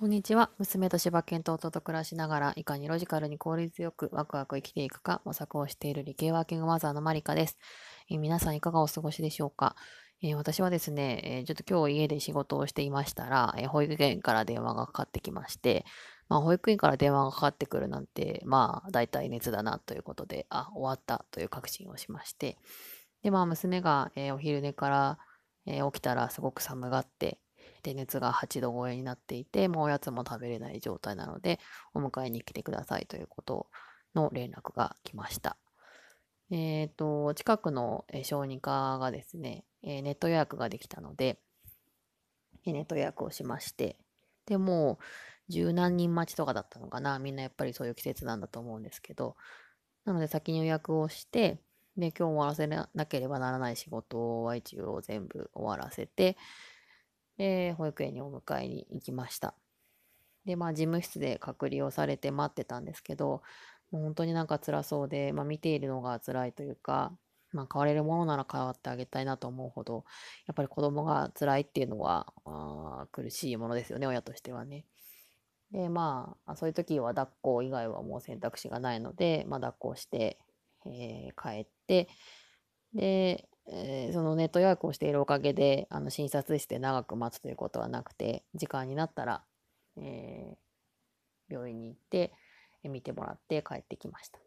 こんにちは。娘と柴犬と夫と暮らしながら、いかにロジカルに効率よくワクワク生きていくか模索をしている理系ワーキングマザーのマリカです。え皆さんいかがお過ごしでしょうか、えー私はですね、えーちょっと今日家で仕事をしていましたら、えー保育園から電話がかかってきまして、まあ、保育園から電話がかかってくるなんて、まあ、大体熱だなということで、あ、終わったという確信をしまして、で、まあ、娘が、えお昼寝から、え起きたらすごく寒がって、で、熱が8度超えになっていて、もうおやつも食べれない状態なので、お迎えに来てくださいということの連絡が来ました。えっ、ー、と、近くの小児科がですね、えネット予約ができたので、ネット予約をしまして、でもう十何人待ちとかだったのかな。みんなやっぱりそういう季節なんだと思うんですけど、なので先に予約をして、で、今日終わらせなければならない仕事は一応全部終わらせて、で、保育園にお迎えに行きました。で、まあ、事務室で隔離をされて待ってたんですけど、もう本当になんか辛そうで、まあ、見ているのが辛いというか、まあ、変われるものなら変わってあげたいなと思うほど、やっぱり子供が辛いっていうのは、あ苦しいものですよね、親としてはね。で、まあ、そういう時は抱っこ以外はもう選択肢がないので、まあ、抱っこして、えー、帰って、で、えー、そのネット予約をしているおかげで、あの診察室で長く待つということはなくて、時間になったら、えー、病院に行って、え見てもらって帰ってきました。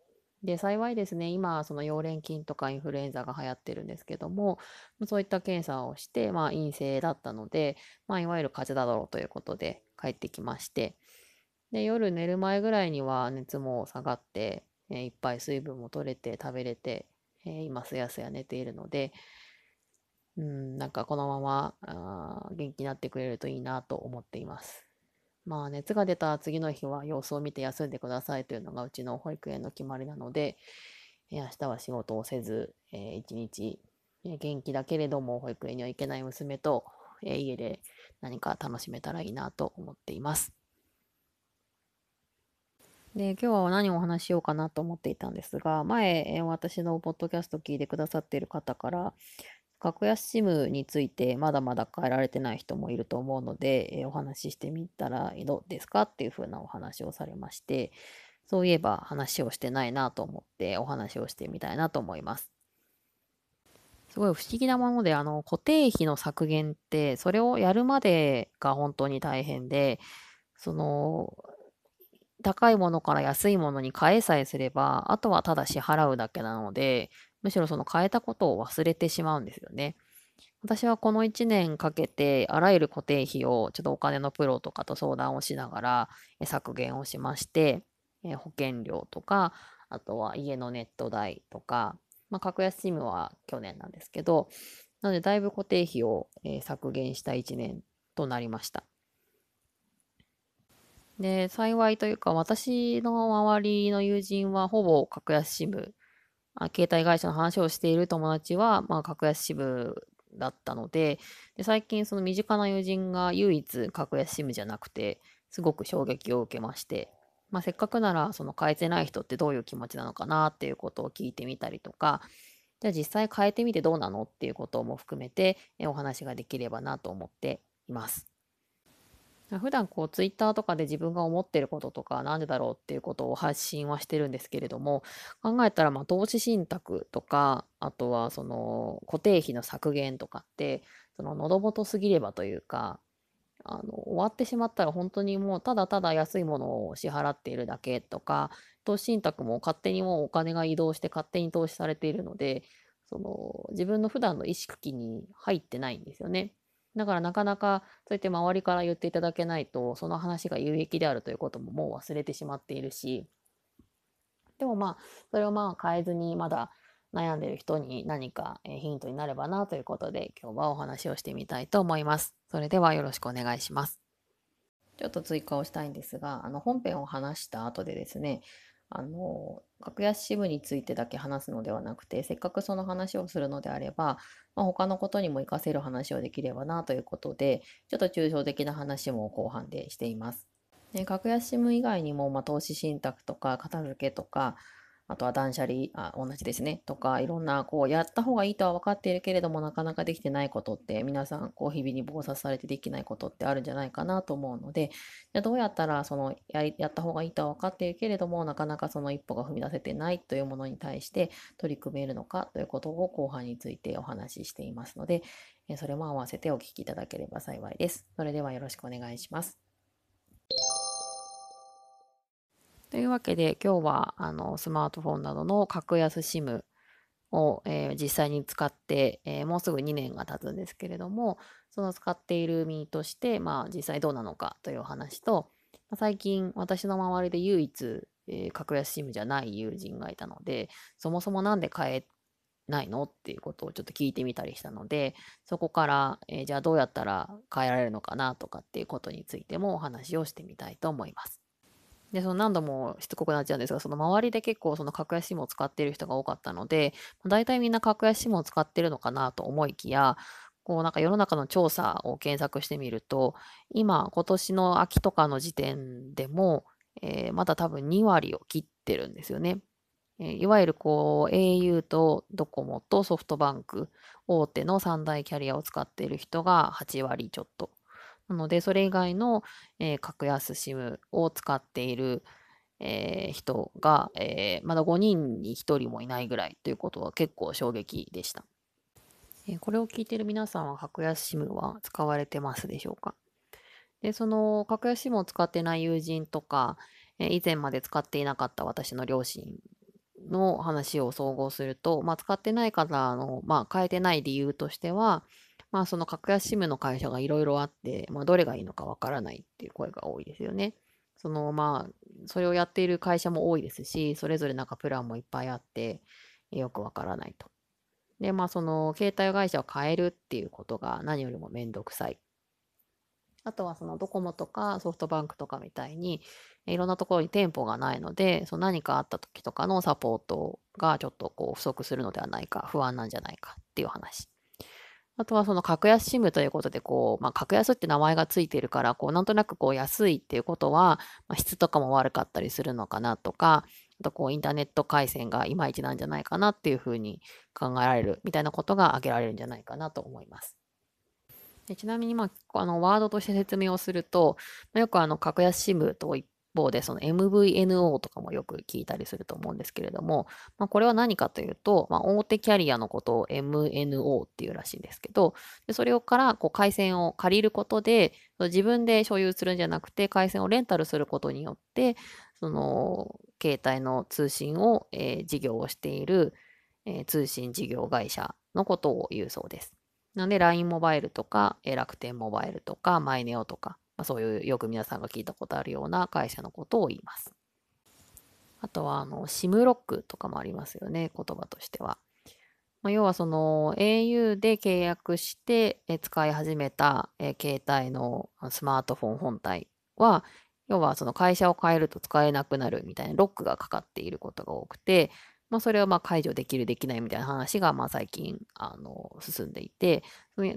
で、幸いですね、今、その溶連菌とかインフルエンザが流行ってるんですけども、そういった検査をして、まあ、陰性だったので、まあ、いわゆる風邪だろうということで帰ってきまして、で、夜寝る前ぐらいには熱も下がって、え、いっぱい水分も取れて食べれて、えー、今すやすや寝ているので、うん、なんかこのままあ元気になってくれるといいなと思っています。まあ熱が出た次の日は様子を見て休んでくださいというのがうちの保育園の決まりなので、え、明日は仕事をせず、えー、一日、元気だけれども保育園には行けない娘と、えー、家で何か楽しめたらいいなと思っています。で、今日は何をお話しようかなと思っていたんですが、前、私のポッドキャスト聞いてくださっている方から、格安 SIM についてまだまだ変えられてない人もいると思うので、えお話ししてみたらどうですかっていう風なお話をされまして、そういえば話をしてないなと思ってお話をしてみたいなと思います。すごい不思議なもので、あの固定費の削減って、それをやるまでが本当に大変で、その高いものから安いものに変えさえすれば、あとはただ支払うだけなので、むしろその変えたことを忘れてしまうんですよね。私はこの1年かけて、あらゆる固定費をちょっとお金のプロとかと相談をしながら削減をしまして、保険料とか、あとは家のネット代とか、まあ、格安 SIM は去年なんですけど、なのでだいぶ固定費を削減した1年となりました。で、幸いというか、私の周りの友人はほぼ格安支部、あ携帯会社の話をしている友達は、まあ、格安支部だったのでで、最近その身近な友人が唯一格安支部じゃなくて、すごく衝撃を受けまして、まあ、せっかくならその変えてない人ってどういう気持ちなのかなっていうことを聞いてみたりとか、じゃあ実際変えてみてどうなのっていうことも含めてお話ができればなと思っています。普段こうツイッターとかで自分が思ってることとかなんでだろうっていうことを発信はしてるんですけれども考えたらまあ投資信託とかあとはその固定費の削減とかってその喉元すぎればというかあの終わってしまったら本当にもうただただ安いものを支払っているだけとか投資信託も勝手にもうお金が移動して勝手に投資されているのでその自分の普段の意識に入ってないんですよね。だからなかなかそうやって周りから言っていただけないとその話が有益であるということももう忘れてしまっているしでもまあそれをまあ変えずにまだ悩んでる人に何かヒントになればなということで今日はお話をしてみたいと思います。それではよろしくお願いします。ちょっと追加をしたいんですが、あの本編を話した後でですね、あの、格安支部についてだけ話すのではなくて、せっかくその話をするのであれば、まあ、他のことにも活かせる話をできればなということで、ちょっと抽象的な話も後半でしています。で格安 SIM 以外にも、まあ、投資信託とか片付けとか、あとは断捨離、あ、同じですね。とか、いろんな、こう、やった方がいいとは分かっているけれども、なかなかできてないことって、皆さん、こう、日々に忙殺されてできないことってあるんじゃないかなと思うので、じゃどうやったら、そのや、やった方がいいとは分かっているけれども、なかなかその一歩が踏み出せてないというものに対して取り組めるのかということを後半についてお話ししていますので、それも合わせてお聞きいただければ幸いです。それではよろしくお願いします。というわけで今日はあのスマートフォンなどの格安 SIM を、えー、実際に使って、えー、もうすぐ2年が経つんですけれどもその使っている身として、まあ、実際どうなのかというお話と最近私の周りで唯一、えー、格安 SIM じゃない友人がいたのでそもそも何で買えないのっていうことをちょっと聞いてみたりしたのでそこから、えー、じゃあどうやったら変えられるのかなとかっていうことについてもお話をしてみたいと思います。で、その何度もしつこくなっちゃうんですが、その周りで結構その格安 SIM を使っている人が多かったので、大体みんな格安 SIM を使ってるのかなと思いきや、こうなんか世の中の調査を検索してみると、今、今年の秋とかの時点でも、えー、まだ多分2割を切ってるんですよね。えー、いわゆるこう au とドコモとソフトバンク大手の3大キャリアを使っている人が8割ちょっと。なので、それ以外の、えー、格安 SIM を使っている、えー、人が、えー、まだ5人に1人もいないぐらいということは結構衝撃でした。えこれを聞いている皆さんは格安 SIM は使われてますでしょうか？で、その格安 SIM を使ってない友人とか、え以前まで使っていなかった私の両親の話を総合すると、まあ、使ってない方の、まあ、変えてない理由としては、まあその格安 SIM の会社がいろいろあって、まあどれがいいのかわからないっていう声が多いですよね。そのまあ、それをやっている会社も多いですし、それぞれなんかプランもいっぱいあって、よくわからないと。で、まあその携帯会社を変えるっていうことが何よりもめんどくさい。あとはそのドコモとかソフトバンクとかみたいにいろんなところに店舗がないので、その何かあった時とかのサポートがちょっとこう不足するのではないか、不安なんじゃないかっていう話。あとはその格安 SIM ということで、こう、まあ、格安って名前がついているから、こう、なんとなくこう、安いっていうことは、まあ、質とかも悪かったりするのかなとか、あとこう、インターネット回線がいまいちなんじゃないかなっていうふうに考えられるみたいなことが挙げられるんじゃないかなと思います。でちなみに、まあ、あの、ワードとして説明をすると、よくあの、格安 SIM と一方で、その MVNO とかもよく聞いたりすると思うんですけれども、まあ、これは何かというと、まあ、大手キャリアのことを MNO っていうらしいんですけど、でそれをからこう回線を借りることで、自分で所有するんじゃなくて、回線をレンタルすることによって、その携帯の通信を、えー、事業をしている、えー、通信事業会社のことを言うそうです。なので、LINE モバイルとか、楽天モバイルとか、マイネオとか、まあ、そういうよく皆さんが聞いたことあるような会社のことを言います。あとは、あの、シムロックとかもありますよね、言葉としては。まあ、要はその au で契約して使い始めた携帯のスマートフォン本体は、要はその会社を変えると使えなくなるみたいなロックがかかっていることが多くて、まあ、それをまあ解除できる、できないみたいな話がまあ最近あの進んでいて、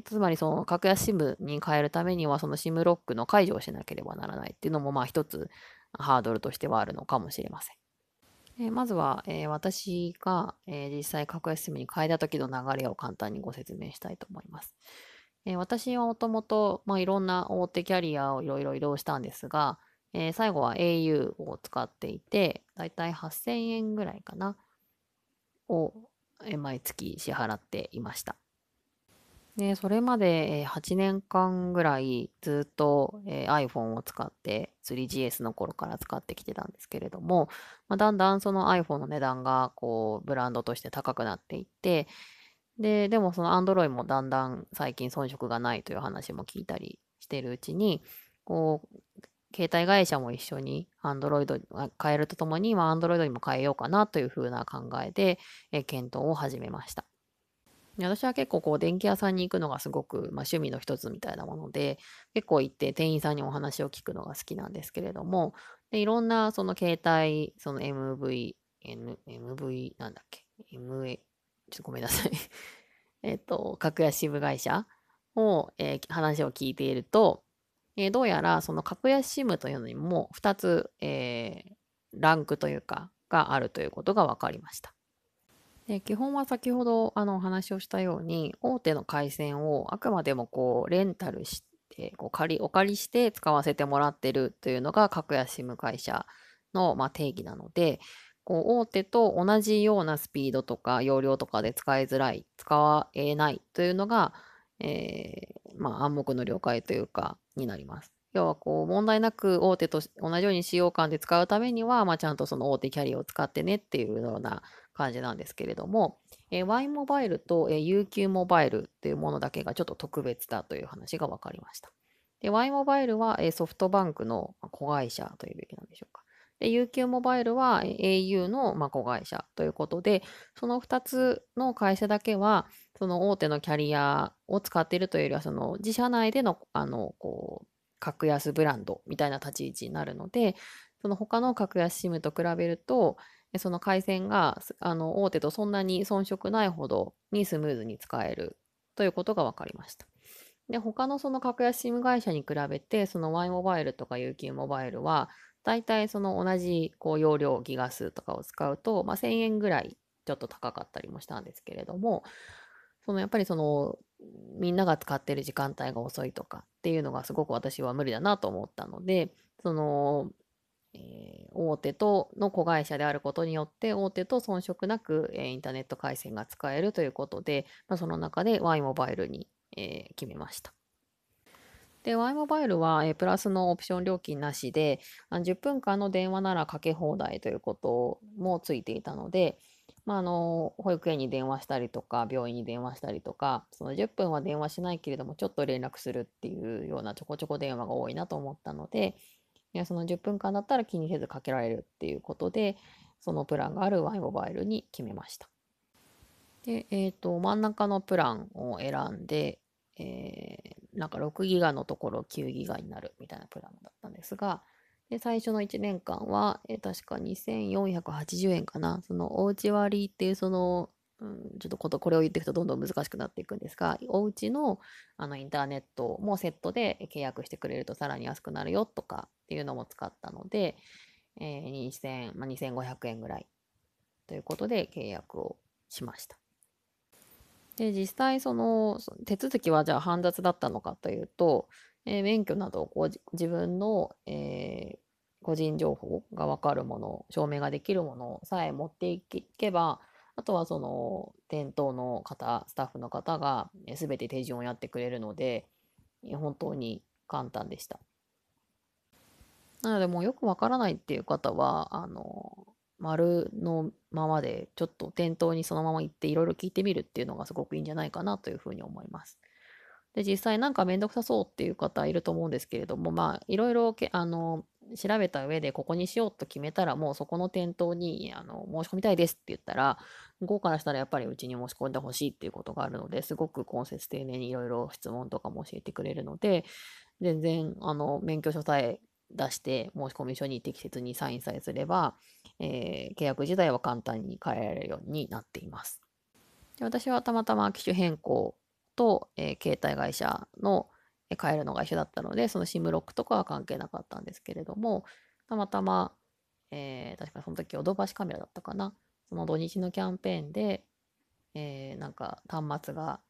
つまりその格安 SIM に変えるためには、その SIM ロックの解除をしなければならないっていうのもまあ一つハードルとしてはあるのかもしれません。え、まずは、えー、私が、えー、実際格安 SIM に変えた時の流れを簡単にご説明したいと思います。え私はもともと、まあ、いろんな大手キャリアをいろいろ移動したんですが、え最後は au を使っていて、だいたい8000円ぐらいかな。を毎月支払っていました。で、それまで8年間ぐらいずっと iPhone を使って 3GS の頃から使ってきてたんですけれども、まあ、だんだんその iPhone の値段がこうブランドとして高くなっていって、で、でもその Android もだんだん最近遜色がないという話も聞いたりしてるうちに、こう、携帯会社も一緒に Android 変えるとともに、まあ、Android にも変えようかなというふうな考えで、え検討を始めました。私は結構こう電気屋さんに行くのがすごく、まあ、趣味の一つみたいなもので結構行って店員さんにお話を聞くのが好きなんですけれどもでいろんなその携帯その MV、N、MV なんだっけ？MA ちょっとごめんなさい えっと格安支部会社を、えー、話を聞いているとえー、どうやらその格安 SIM というのにも2つ、えー、ランクというかがあるということが分かりました。で基本は先ほどあのお話をしたように大手の回線をあくまでもこうレンタルしてこう借りお借りして使わせてもらってるというのが格安 SIM 会社の、まあ、定義なのでこう大手と同じようなスピードとか容量とかで使いづらい使えないというのが、えー、まあ、暗黙の了解というかになります。要はこう問題なく大手と同じように使用感で使うためには、まあ、ちゃんとその大手キャリアを使ってねっていうような感じなんですけれども、えー、Y モバイルと、え、UQ モバイルっていうものだけがちょっと特別だという話が分かりました。で、Y モバイルは、え、ソフトバンクの子会社というべきなんでしょうか。で、UQ モバイルは au の、ま、子会社ということで、その2つの会社だけは、その大手のキャリアを使っているというよりは、その自社内での、あの、こう、格安ブランドみたいな立ち位置になるので、その他の格安 SIM と比べると、その回線があの大手とそんなに遜色ないほどにスムーズに使えるということが分かりました。で、他のその格安 SIM 会社に比べて、その Y モバイルとか UQ モバイルは、大体その同じこう容量ギガ数とかを使うと、まあ、1000円ぐらいちょっと高かったりもしたんですけれども、そのやっぱりそのみんなが使ってる時間帯が遅いとかっていうのがすごく私は無理だなと思ったので、そのえー、大手との子会社であることによって大手と遜色なく、えー、インターネット回線が使えるということで、まあ、その中で Y モバイルに、えー、決めました。で、Y モバイルは、えプラスのオプション料金なしであの、10分間の電話ならかけ放題ということもついていたので、まあ、あの保育園に電話したりとか病院に電話したりとかその10分は電話しないけれどもちょっと連絡するっていうようなちょこちょこ電話が多いなと思ったので、いやその10分間だったら気にせずかけられるっていうことで、そのプランがある Y モバイルに決めました。で、えっ、ー、と、真ん中のプランを選んで、えー、なんか6ギガのところ9ギガになるみたいなプランだったんですが、で最初の1年間は、えー、確か2480円かな。そのおうち割っていうそのうん、ちょっとことこれを言っていくとどんどん難しくなっていくんですが、お家のあのインターネットもセットで契約してくれるとさらに安くなるよとかっていうのも使ったので、えー、2000、まあ、2500円ぐらいということで契約をしました。で、実際その手続きはじゃあ煩雑だったのかというと、えー、免許などこ自分の、えー、個人情報が分かるもの、証明ができるものさえ持っていけば、あとはその店頭の方、スタッフの方が全て手順をやってくれるので、本当に簡単でした。なのでもうよくわからないっていう方は、あの、丸のままでちょっと店頭にそのまま行っていろいろ聞いてみるっていうのがすごくいいんじゃないかなというふうに思います。で、実際なんかめんどくさそうっていう方いると思うんですけれども、まあ、いろいろあの調べた上でここにしようと決めたらもうそこの店頭にあの申し込みたいですって言ったら向こうからしたらやっぱりうちに申し込んでほしいっていうことがあるのですごく今節丁寧にいろいろ質問とかも教えてくれるので全然あの免許証さえ出して申込書に適切にサインさえすれば、えー、契約自体は簡単に変えられるようになっています。で私はたまたま機種変更と、えー、携帯会社の変えるのが一緒だったので、その SIM ロックとかは関係なかったんですけれども、たまたま、えー、確かその時、ヨドバシカメラだったかな。その土日のキャンペーンで、えー、なんか端末が、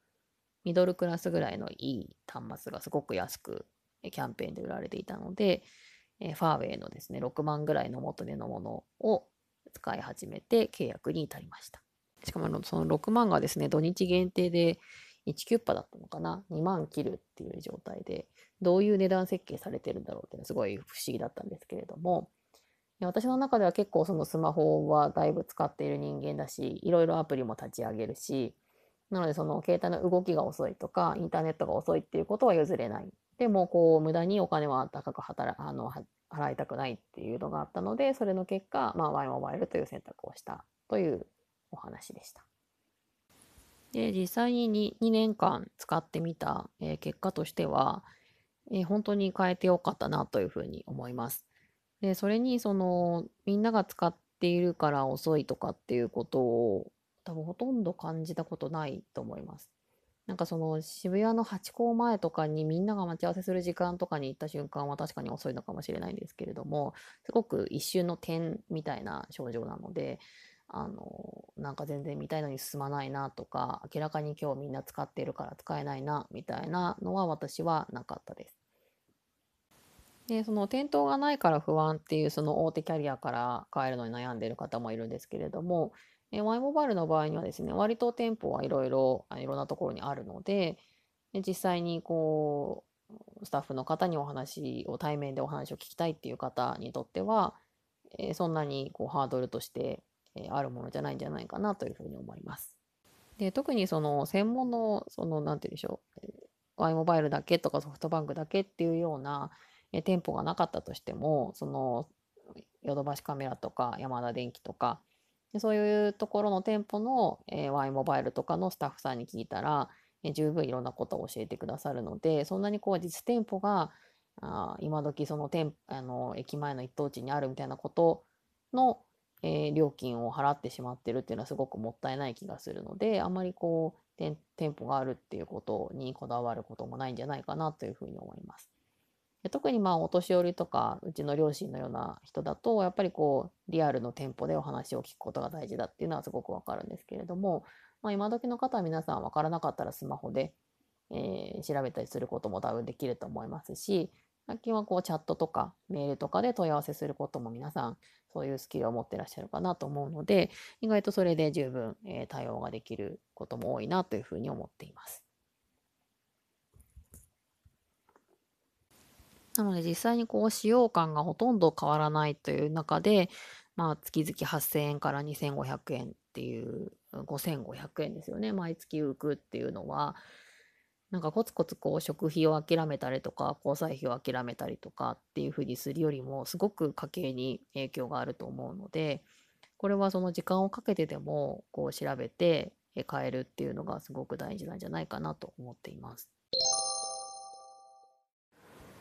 ミドルクラスぐらいのいい端末がすごく安くキャンペーンで売られていたので、えー、ファーウェイのですね、6万ぐらいの元値のものを使い始めて契約に至りました。しかもその6万がですね、土日限定で1キュッパだったのかな？2万切るっていう状態でどういう値段設計されてるんだろうっていうのはすごい不思議だったんですけれども。私の中では結構そのスマホはだいぶ使っている人間だしいろいろアプリも立ち上げるしなのでその携帯の動きが遅いとかインターネットが遅いっていうことは譲れない。でもこう無駄にお金は高く働あの払いたくないっていうのがあったのでそれの結果、まあ、Y モバイルという選択をしたというお話でした。で、実際に 2, 2年間使ってみた、えー、結果としては、えー、本当に変えてよかったなというふうに思います。で、それにそのみんなが使っているから遅いとかっていうことを多分ほとんど感じたことないと思います。なんかその渋谷のハチ公前とかにみんなが待ち合わせする時間とかに行った瞬間は確かに遅いのかもしれないんですけれども、すごく一瞬の点みたいな症状なので、あの、なんか全然見たいのに進まないなとか、明らかに今日みんな使ってるから使えないなみたいなのは私はなかったです。で、その店頭がないから不安っていうその大手キャリアから買えるのに悩んでいる方もいるんですけれども、え Y モバイルの場合にはですね、割と店舗はいろいろ、いろんなところにあるので、で実際にこう、スタッフの方にお話を、対面でお話を聞きたいっていう方にとっては、えそんなにこうハードルとして、えあるものじゃないんじゃないかなというふうに思います。で、特にその専門の、その、なんて言うんでしょう、Y モバイルだけとかソフトバンクだけっていうような、え店舗がなかったとしても、その、ヨドバシカメラとか、ヤマダ電機とか、そういうところの店舗の、えー、Y モバイルとかのスタッフさんに聞いたら、えー、十分いろんなことを教えてくださるので、そんなにこう実店舗があ今時その店あの駅前の一等地にあるみたいなことの、えー、料金を払ってしまってるっていうのはすごくもったいない気がするので、あまりこう店舗があるっていうことにこだわることもないんじゃないかなというふうに思います。特にまあお年寄りとかうちの両親のような人だとやっぱりこうリアルの店舗でお話を聞くことが大事だっていうのはすごくわかるんですけれども、まあ、今時の方は皆さんわからなかったらスマホで、えー、調べたりすることも多分できると思いますし最近はこうチャットとかメールとかで問い合わせすることも皆さんそういうスキルを持ってらっしゃるかなと思うので意外とそれで十分、えー、対応ができることも多いなというふうに思っています。なので実際にこう使用感がほとんど変わらないという中で、まあ、月々8000円から2500円っていう5500円ですよね毎月浮くっていうのはなんかコツコツこう食費を諦めたりとか交際費を諦めたりとかっていうふうにするよりもすごく家計に影響があると思うのでこれはその時間をかけてでもこう調べて変えるっていうのがすごく大事なんじゃないかなと思っています。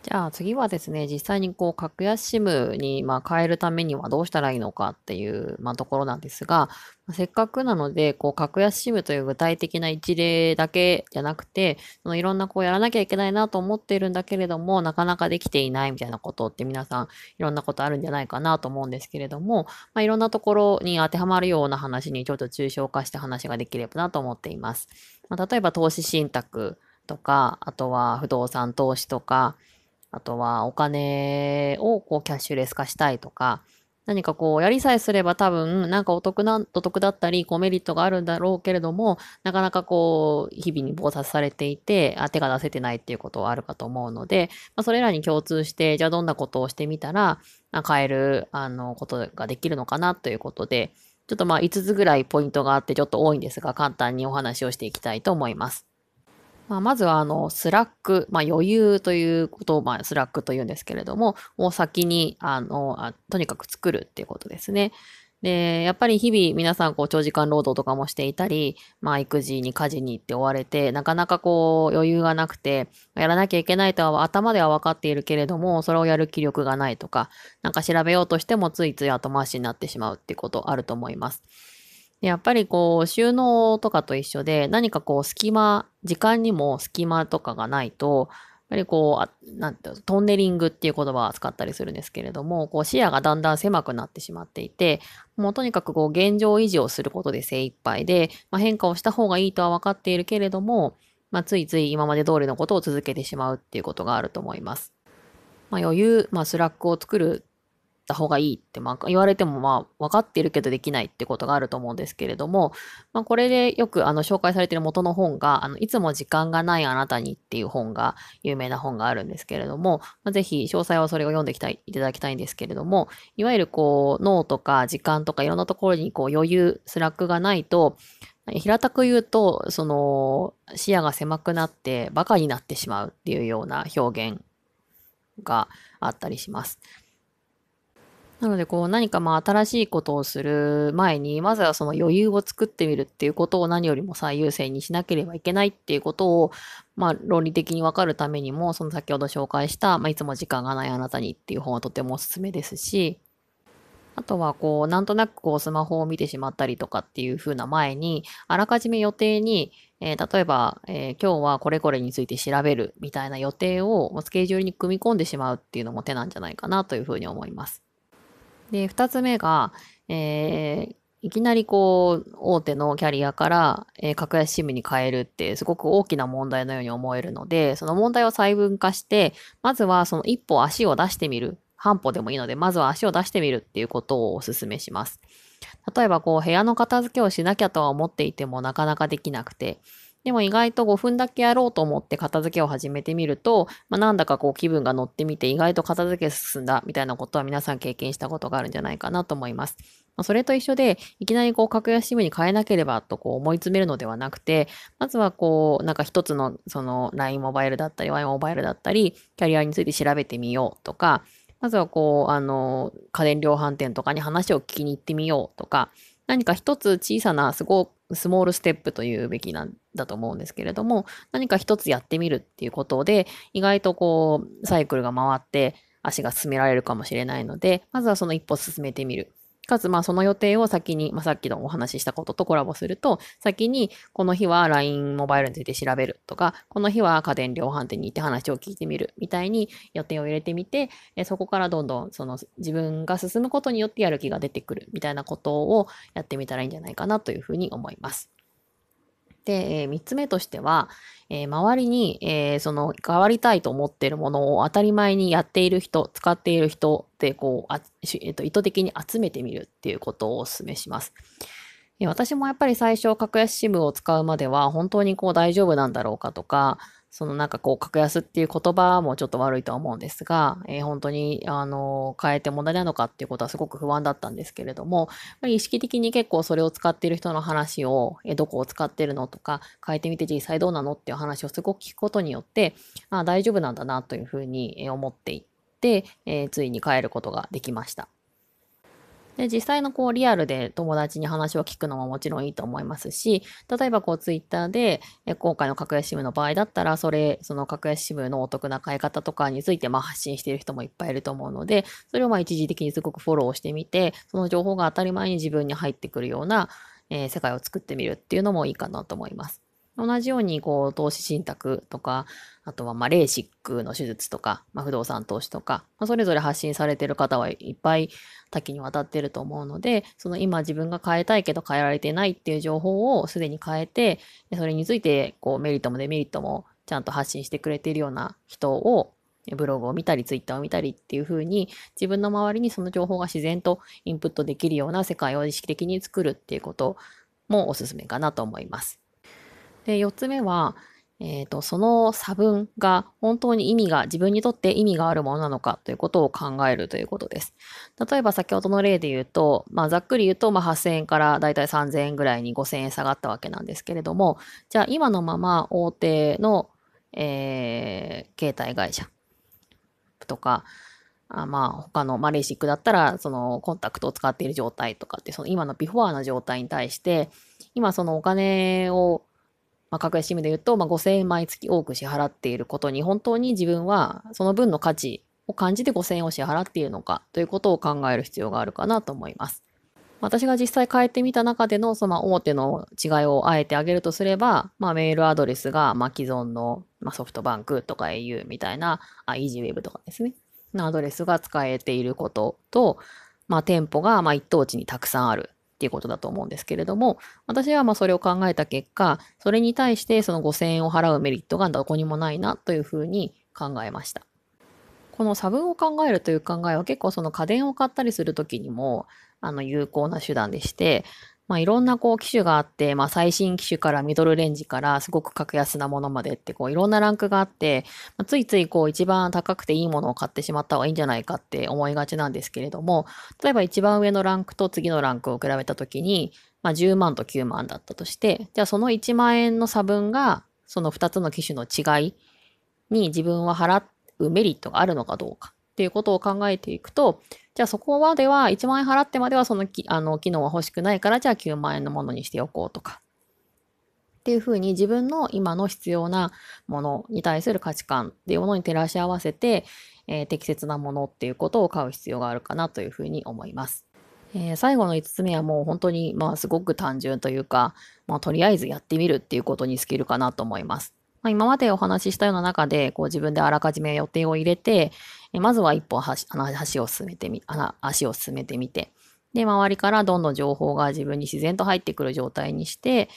じゃあ次はですね、実際にこう格安 SIM にま変えるためにはどうしたらいいのかっていう、まあ、ところなんですが、せっかくなので、こう格安 SIM という具体的な一例だけじゃなくて、そのいろんなこうやらなきゃいけないなと思っているんだけれども、なかなかできていないみたいなことって皆さんいろんなことあるんじゃないかなと思うんですけれども、まあ、いろんなところに当てはまるような話にちょっと抽象化して話ができればなと思っています。まあ、例えば投資信託とか、あとは不動産投資とか、あとはお金をこうキャッシュレス化したいとか、何かこうやりさえすれば多分なんかお得な、お得だったり、こうメリットがあるんだろうけれども、なかなかこう日々に忙殺されていて、手が出せてないっていうことはあるかと思うので、まあ、それらに共通して、じゃあどんなことをしてみたら、変える、あの、ことができるのかなということで、ちょっとまあ5つぐらいポイントがあってちょっと多いんですが、簡単にお話をしていきたいと思います。まあ、まずは、あの、スラック、まあ、余裕ということを、まあ、スラックと言うんですけれども、もう先に、あのあ、とにかく作るっていうことですね。で、やっぱり日々皆さんこう長時間労働とかもしていたり、まあ育児に家事に行って追われて、なかなかこう余裕がなくて、やらなきゃいけないとは頭では分かっているけれども、それをやる気力がないとか、なんか調べようとしてもついつい後回しになってしまうっていうことあると思います。やっぱりこう、収納とかと一緒で、何かこう、隙間、時間にも隙間とかがないと、やっぱりこう、なんてトンネリングっていう言葉を使ったりするんですけれども、こう視野がだんだん狭くなってしまっていて、もうとにかくこう現状維持をすることで精一杯で、まあ、変化をした方がいいとは分かっているけれども、まあ、ついつい今まで通りのことを続けてしまうっていうことがあると思います。まあ、余裕、まあ、スラックを作るた方がいいって、まあ、言われてもまあ分かっているけどできないってことがあると思うんですけれども、まあ、これでよくあの紹介されている元の本が、あのいつも時間がないあなたにっていう本が、有名な本があるんですけれども、まあ、ぜひ詳細はそれを読んできたいいただきたいんですけれども、いわゆるこう脳とか時間とかいろんなところにこう余裕、スラックがないと、平たく言うと、その視野が狭くなってバカになってしまうっていうような表現があったりします。なので、こう何かまあ新しいことをする前に、まずはその余裕を作ってみるっていうことを何よりも最優先にしなければいけないっていうことを、まあ論理的にわかるためにも、その先ほど紹介した、まあいつも時間がないあなたにっていう本はとてもおすすめですし、あとは、こう、なんとなくこう、スマホを見てしまったりとかっていう風な前に、あらかじめ予定に、えー、例えば、えー、今日はこれこれについて調べるみたいな予定をスケジュールに組み込んでしまうっていうのも手なんじゃないかなというふうに思います。で、二つ目が、えー、いきなりこう、大手のキャリアから、えー、格安シムに変えるってすごく大きな問題のように思えるので、その問題を細分化して、まずはその一歩足を出してみる。半歩でもいいので、まずは足を出してみるっていうことをお勧めします。例えばこう、部屋の片付けをしなきゃとは思っていてもなかなかできなくて、でも意外と5分だけやろうと思って片付けを始めてみると、まあ、なんだかこう気分が乗ってみて意外と片付け進んだみたいなことは皆さん経験したことがあるんじゃないかなと思います。まあ、それと一緒で、いきなりこう格安シムに変えなければとこう思い詰めるのではなくて、まずはこうなんか一つのその LINE モバイルだったり Y モバイルだったり、キャリアについて調べてみようとか、まずはこう、あの、家電量販店とかに話を聞きに行ってみようとか、何か一つ小さなすごスモールステップというべきなんだと思うんですけれども、何か一つやってみるっていうことで、意外とこう、サイクルが回って足が進められるかもしれないので、まずはその一歩進めてみる。かつ、まあ、その予定を先に、まあ、さっきのお話ししたこととコラボすると、先に、この日は LINE モバイルについて調べるとか、この日は家電量販店に行って話を聞いてみるみたいに予定を入れてみて、えそこからどんどん、その自分が進むことによってやる気が出てくるみたいなことをやってみたらいいんじゃないかなというふうに思います。で、えー、3つ目としては、えー、周りに、えー、その変わりたいと思っているものを当たり前にやっている人、使っている人でこうあ、えーと、意図的に集めてみるっていうことをお勧めします。私もやっぱり最初、格安 SIM を使うまでは本当にこう大丈夫なんだろうかとか、そのなんかこう、格安っていう言葉もちょっと悪いとは思うんですが、えー、本当に、あの、変えて問題なのかっていうことはすごく不安だったんですけれども、やっぱり意識的に結構それを使っている人の話を、えー、どこを使ってるのとか、変えてみて実際どうなのっていう話をすごく聞くことによって、あ大丈夫なんだなというふうに思っていって、えー、ついに変えることができました。で、実際のこうリアルで友達に話を聞くのももちろんいいと思いますし、例えばこうツイッターで、え今回の格安 SIM の場合だったら、それ、その格安 SIM のお得な買い方とかについてまあ発信している人もいっぱいいると思うので、それをまあ一時的にすごくフォローしてみて、その情報が当たり前に自分に入ってくるような、えー、世界を作ってみるっていうのもいいかなと思います。同じように、こう、投資信託とか、あとは、まあ、レーシックの手術とか、まあ、不動産投資とか、まあ、それぞれ発信されてる方はいっぱい多岐にわたってると思うので、その今自分が変えたいけど変えられてないっていう情報をすでに変えて、それについて、こう、メリットもデメリットもちゃんと発信してくれているような人を、ブログを見たり、ツイッターを見たりっていう風に、自分の周りにその情報が自然とインプットできるような世界を意識的に作るっていうこともおすすめかなと思います。で、4つ目は、えっ、ー、と、その差分が本当に意味が、自分にとって意味があるものなのかということを考えるということです。例えば先ほどの例で言うと、まあざっくり言うと、まあ8000円からだいたい3000円ぐらいに5000円下がったわけなんですけれども、じゃあ今のまま大手の、えー、携帯会社とか、あまあ他の、まあレーシックだったら、そのコンタクトを使っている状態とかって、その今のビフォアな状態に対して、今そのお金をまあ、格安 SIM で言うと、まあ、5000円毎月多く支払っていることに、本当に自分はその分の価値を感じて5000円を支払っているのかということを考える必要があるかなと思います。私が実際変えてみた中でのその大手の違いをあえてあげるとすれば、まあ、メールアドレスがまあ既存の、まソフトバンクとか au みたいな、あ、EasyWeb とかですね、のアドレスが使えていることと、まあ、店舗がまあ一等地にたくさんあるっていうことだと思うんですけれども、私はまあそれを考えた結果、それに対してその5000円を払うメリットがどこにもないなというふうに考えました。この差分を考えるという考えは結構その家電を買ったりするときにもあの有効な手段でして、まあ、いろんなこう機種があって、まあ、最新機種からミドルレンジからすごく格安なものまでってこういろんなランクがあって、まあ、ついついこう一番高くていいものを買ってしまった方がいいんじゃないかって思いがちなんですけれども、例えば一番上のランクと次のランクを比べたときに、まあ、10万と9万だったとして、じゃあその1万円の差分がその2つの機種の違いに自分は払うメリットがあるのかどうか。っていうことを考えていくと、じゃあそこまでは1万円払ってまではそのきあの機能は欲しくないから、じゃあ9万円のものにしておこうとか。っていうふうに自分の今の必要なものに対する価値観っていうものに照らし合わせて、えー、適切なものっていうことを買う必要があるかなというふうに思います。えー、最後の5つ目はもう本当に、まあ、すごく単純というか、まあ、とりあえずやってみるっていうことに尽きるかなと思います。まあ、今までお話ししたような中で、こう自分であらかじめ予定を入れて、まずは一歩足を進めてみ、足を進めてみて、で、周りからどんどん情報が自分に自然と入ってくる状態にして、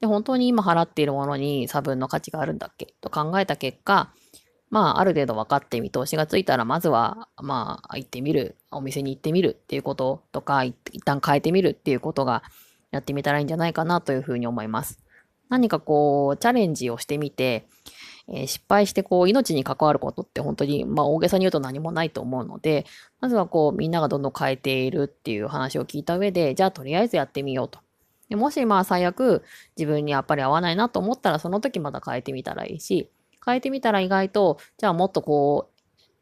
で、本当に今払っているものに差分の価値があるんだっけ？と考えた結果、まあ、ある程度分かって見通しがついたら、まずは、まあ、行ってみる、お店に行ってみる。っていうこととか、一旦変えてみるっていうことがやってみたらいいんじゃないかなというふうに思います。何かこう、チャレンジをしてみて、えー、失敗してこう、命に関わることって本当に、まあ大げさに言うと何もないと思うので、まずはこう、みんながどんどん変えているっていう話を聞いた上で、じゃあとりあえずやってみようと。でもしまあ最悪自分にやっぱり合わないなと思ったらその時また変えてみたらいいし、変えてみたら意外と、じゃあもっとこう、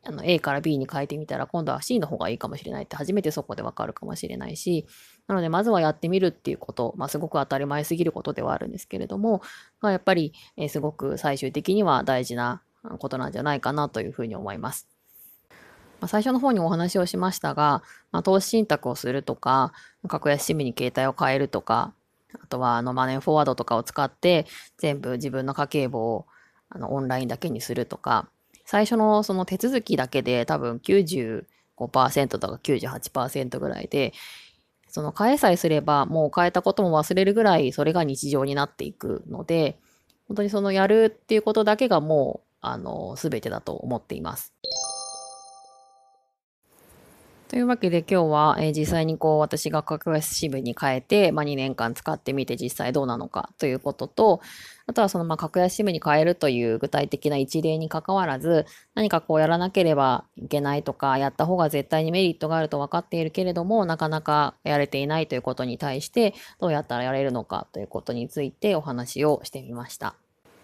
あの A から B に変えてみたら今度は C の方がいいかもしれないって初めてそこでわかるかもしれないし、なのでまずはやってみるっていうこと、まあすごく当たり前すぎることではあるんですけれども、まあ、やっぱり、え、すごく最終的には大事なことなんじゃないかなというふうに思います。まあ、最初の方にお話をしましたが、まあ、投資信託をするとか、格安 SIM に携帯を変えるとか、あとはあのマネーフォワードとかを使って全部自分の家計簿をあのオンラインだけにするとか、最初のその手続きだけで多分95%とか98%ぐらいで、その変えさえすればもう変えたことも忘れるぐらいそれが日常になっていくので、本当にそのやるっていうことだけがもう、あの、すべてだと思っています。というわけで今日は、えー、実際にこう私が格安支部に変えて、まあ、2年間使ってみて実際どうなのかということと、あとはそのまあ格安支部に変えるという具体的な一例に関わらず、何かこうやらなければいけないとか、やった方が絶対にメリットがあると分かっているけれども、なかなかやれていないということに対して、どうやったらやれるのかということについてお話をしてみました。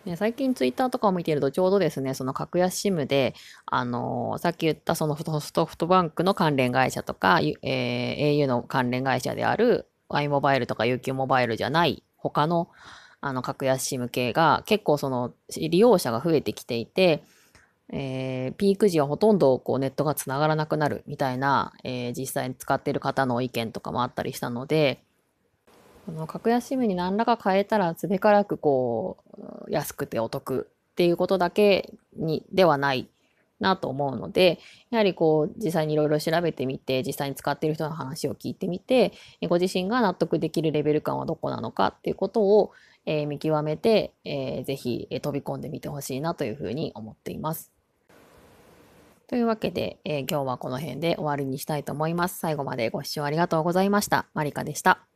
ね、最近ツイッターとかを見ているとちょうどですね、その格安 SIM で、あのー、さっき言ったそのソフトバンクの関連会社とか、えー、au の関連会社である i モバイルとか UQ モバイルじゃない他のあの格安 SIM 系が結構その利用者が増えてきていて、えー、ピーク時はほとんどこうネットがつながらなくなるみたいな、えー、実際に使っている方の意見とかもあったりしたので、この格安 SIM に何らか変えたらすべからくこう安くてお得っていうことだけにではないなと思うので、やはりこう実際にいろいろ調べてみて、実際に使っている人の話を聞いてみて、ご自身が納得できるレベル感はどこなのかっていうことを、えー、見極めて、えー、ぜひ、え、飛び込んでみてほしいなというふうに思っています。というわけで、えー、今日はこの辺で終わりにしたいと思います。最後までご視聴ありがとうございました。マリカでした。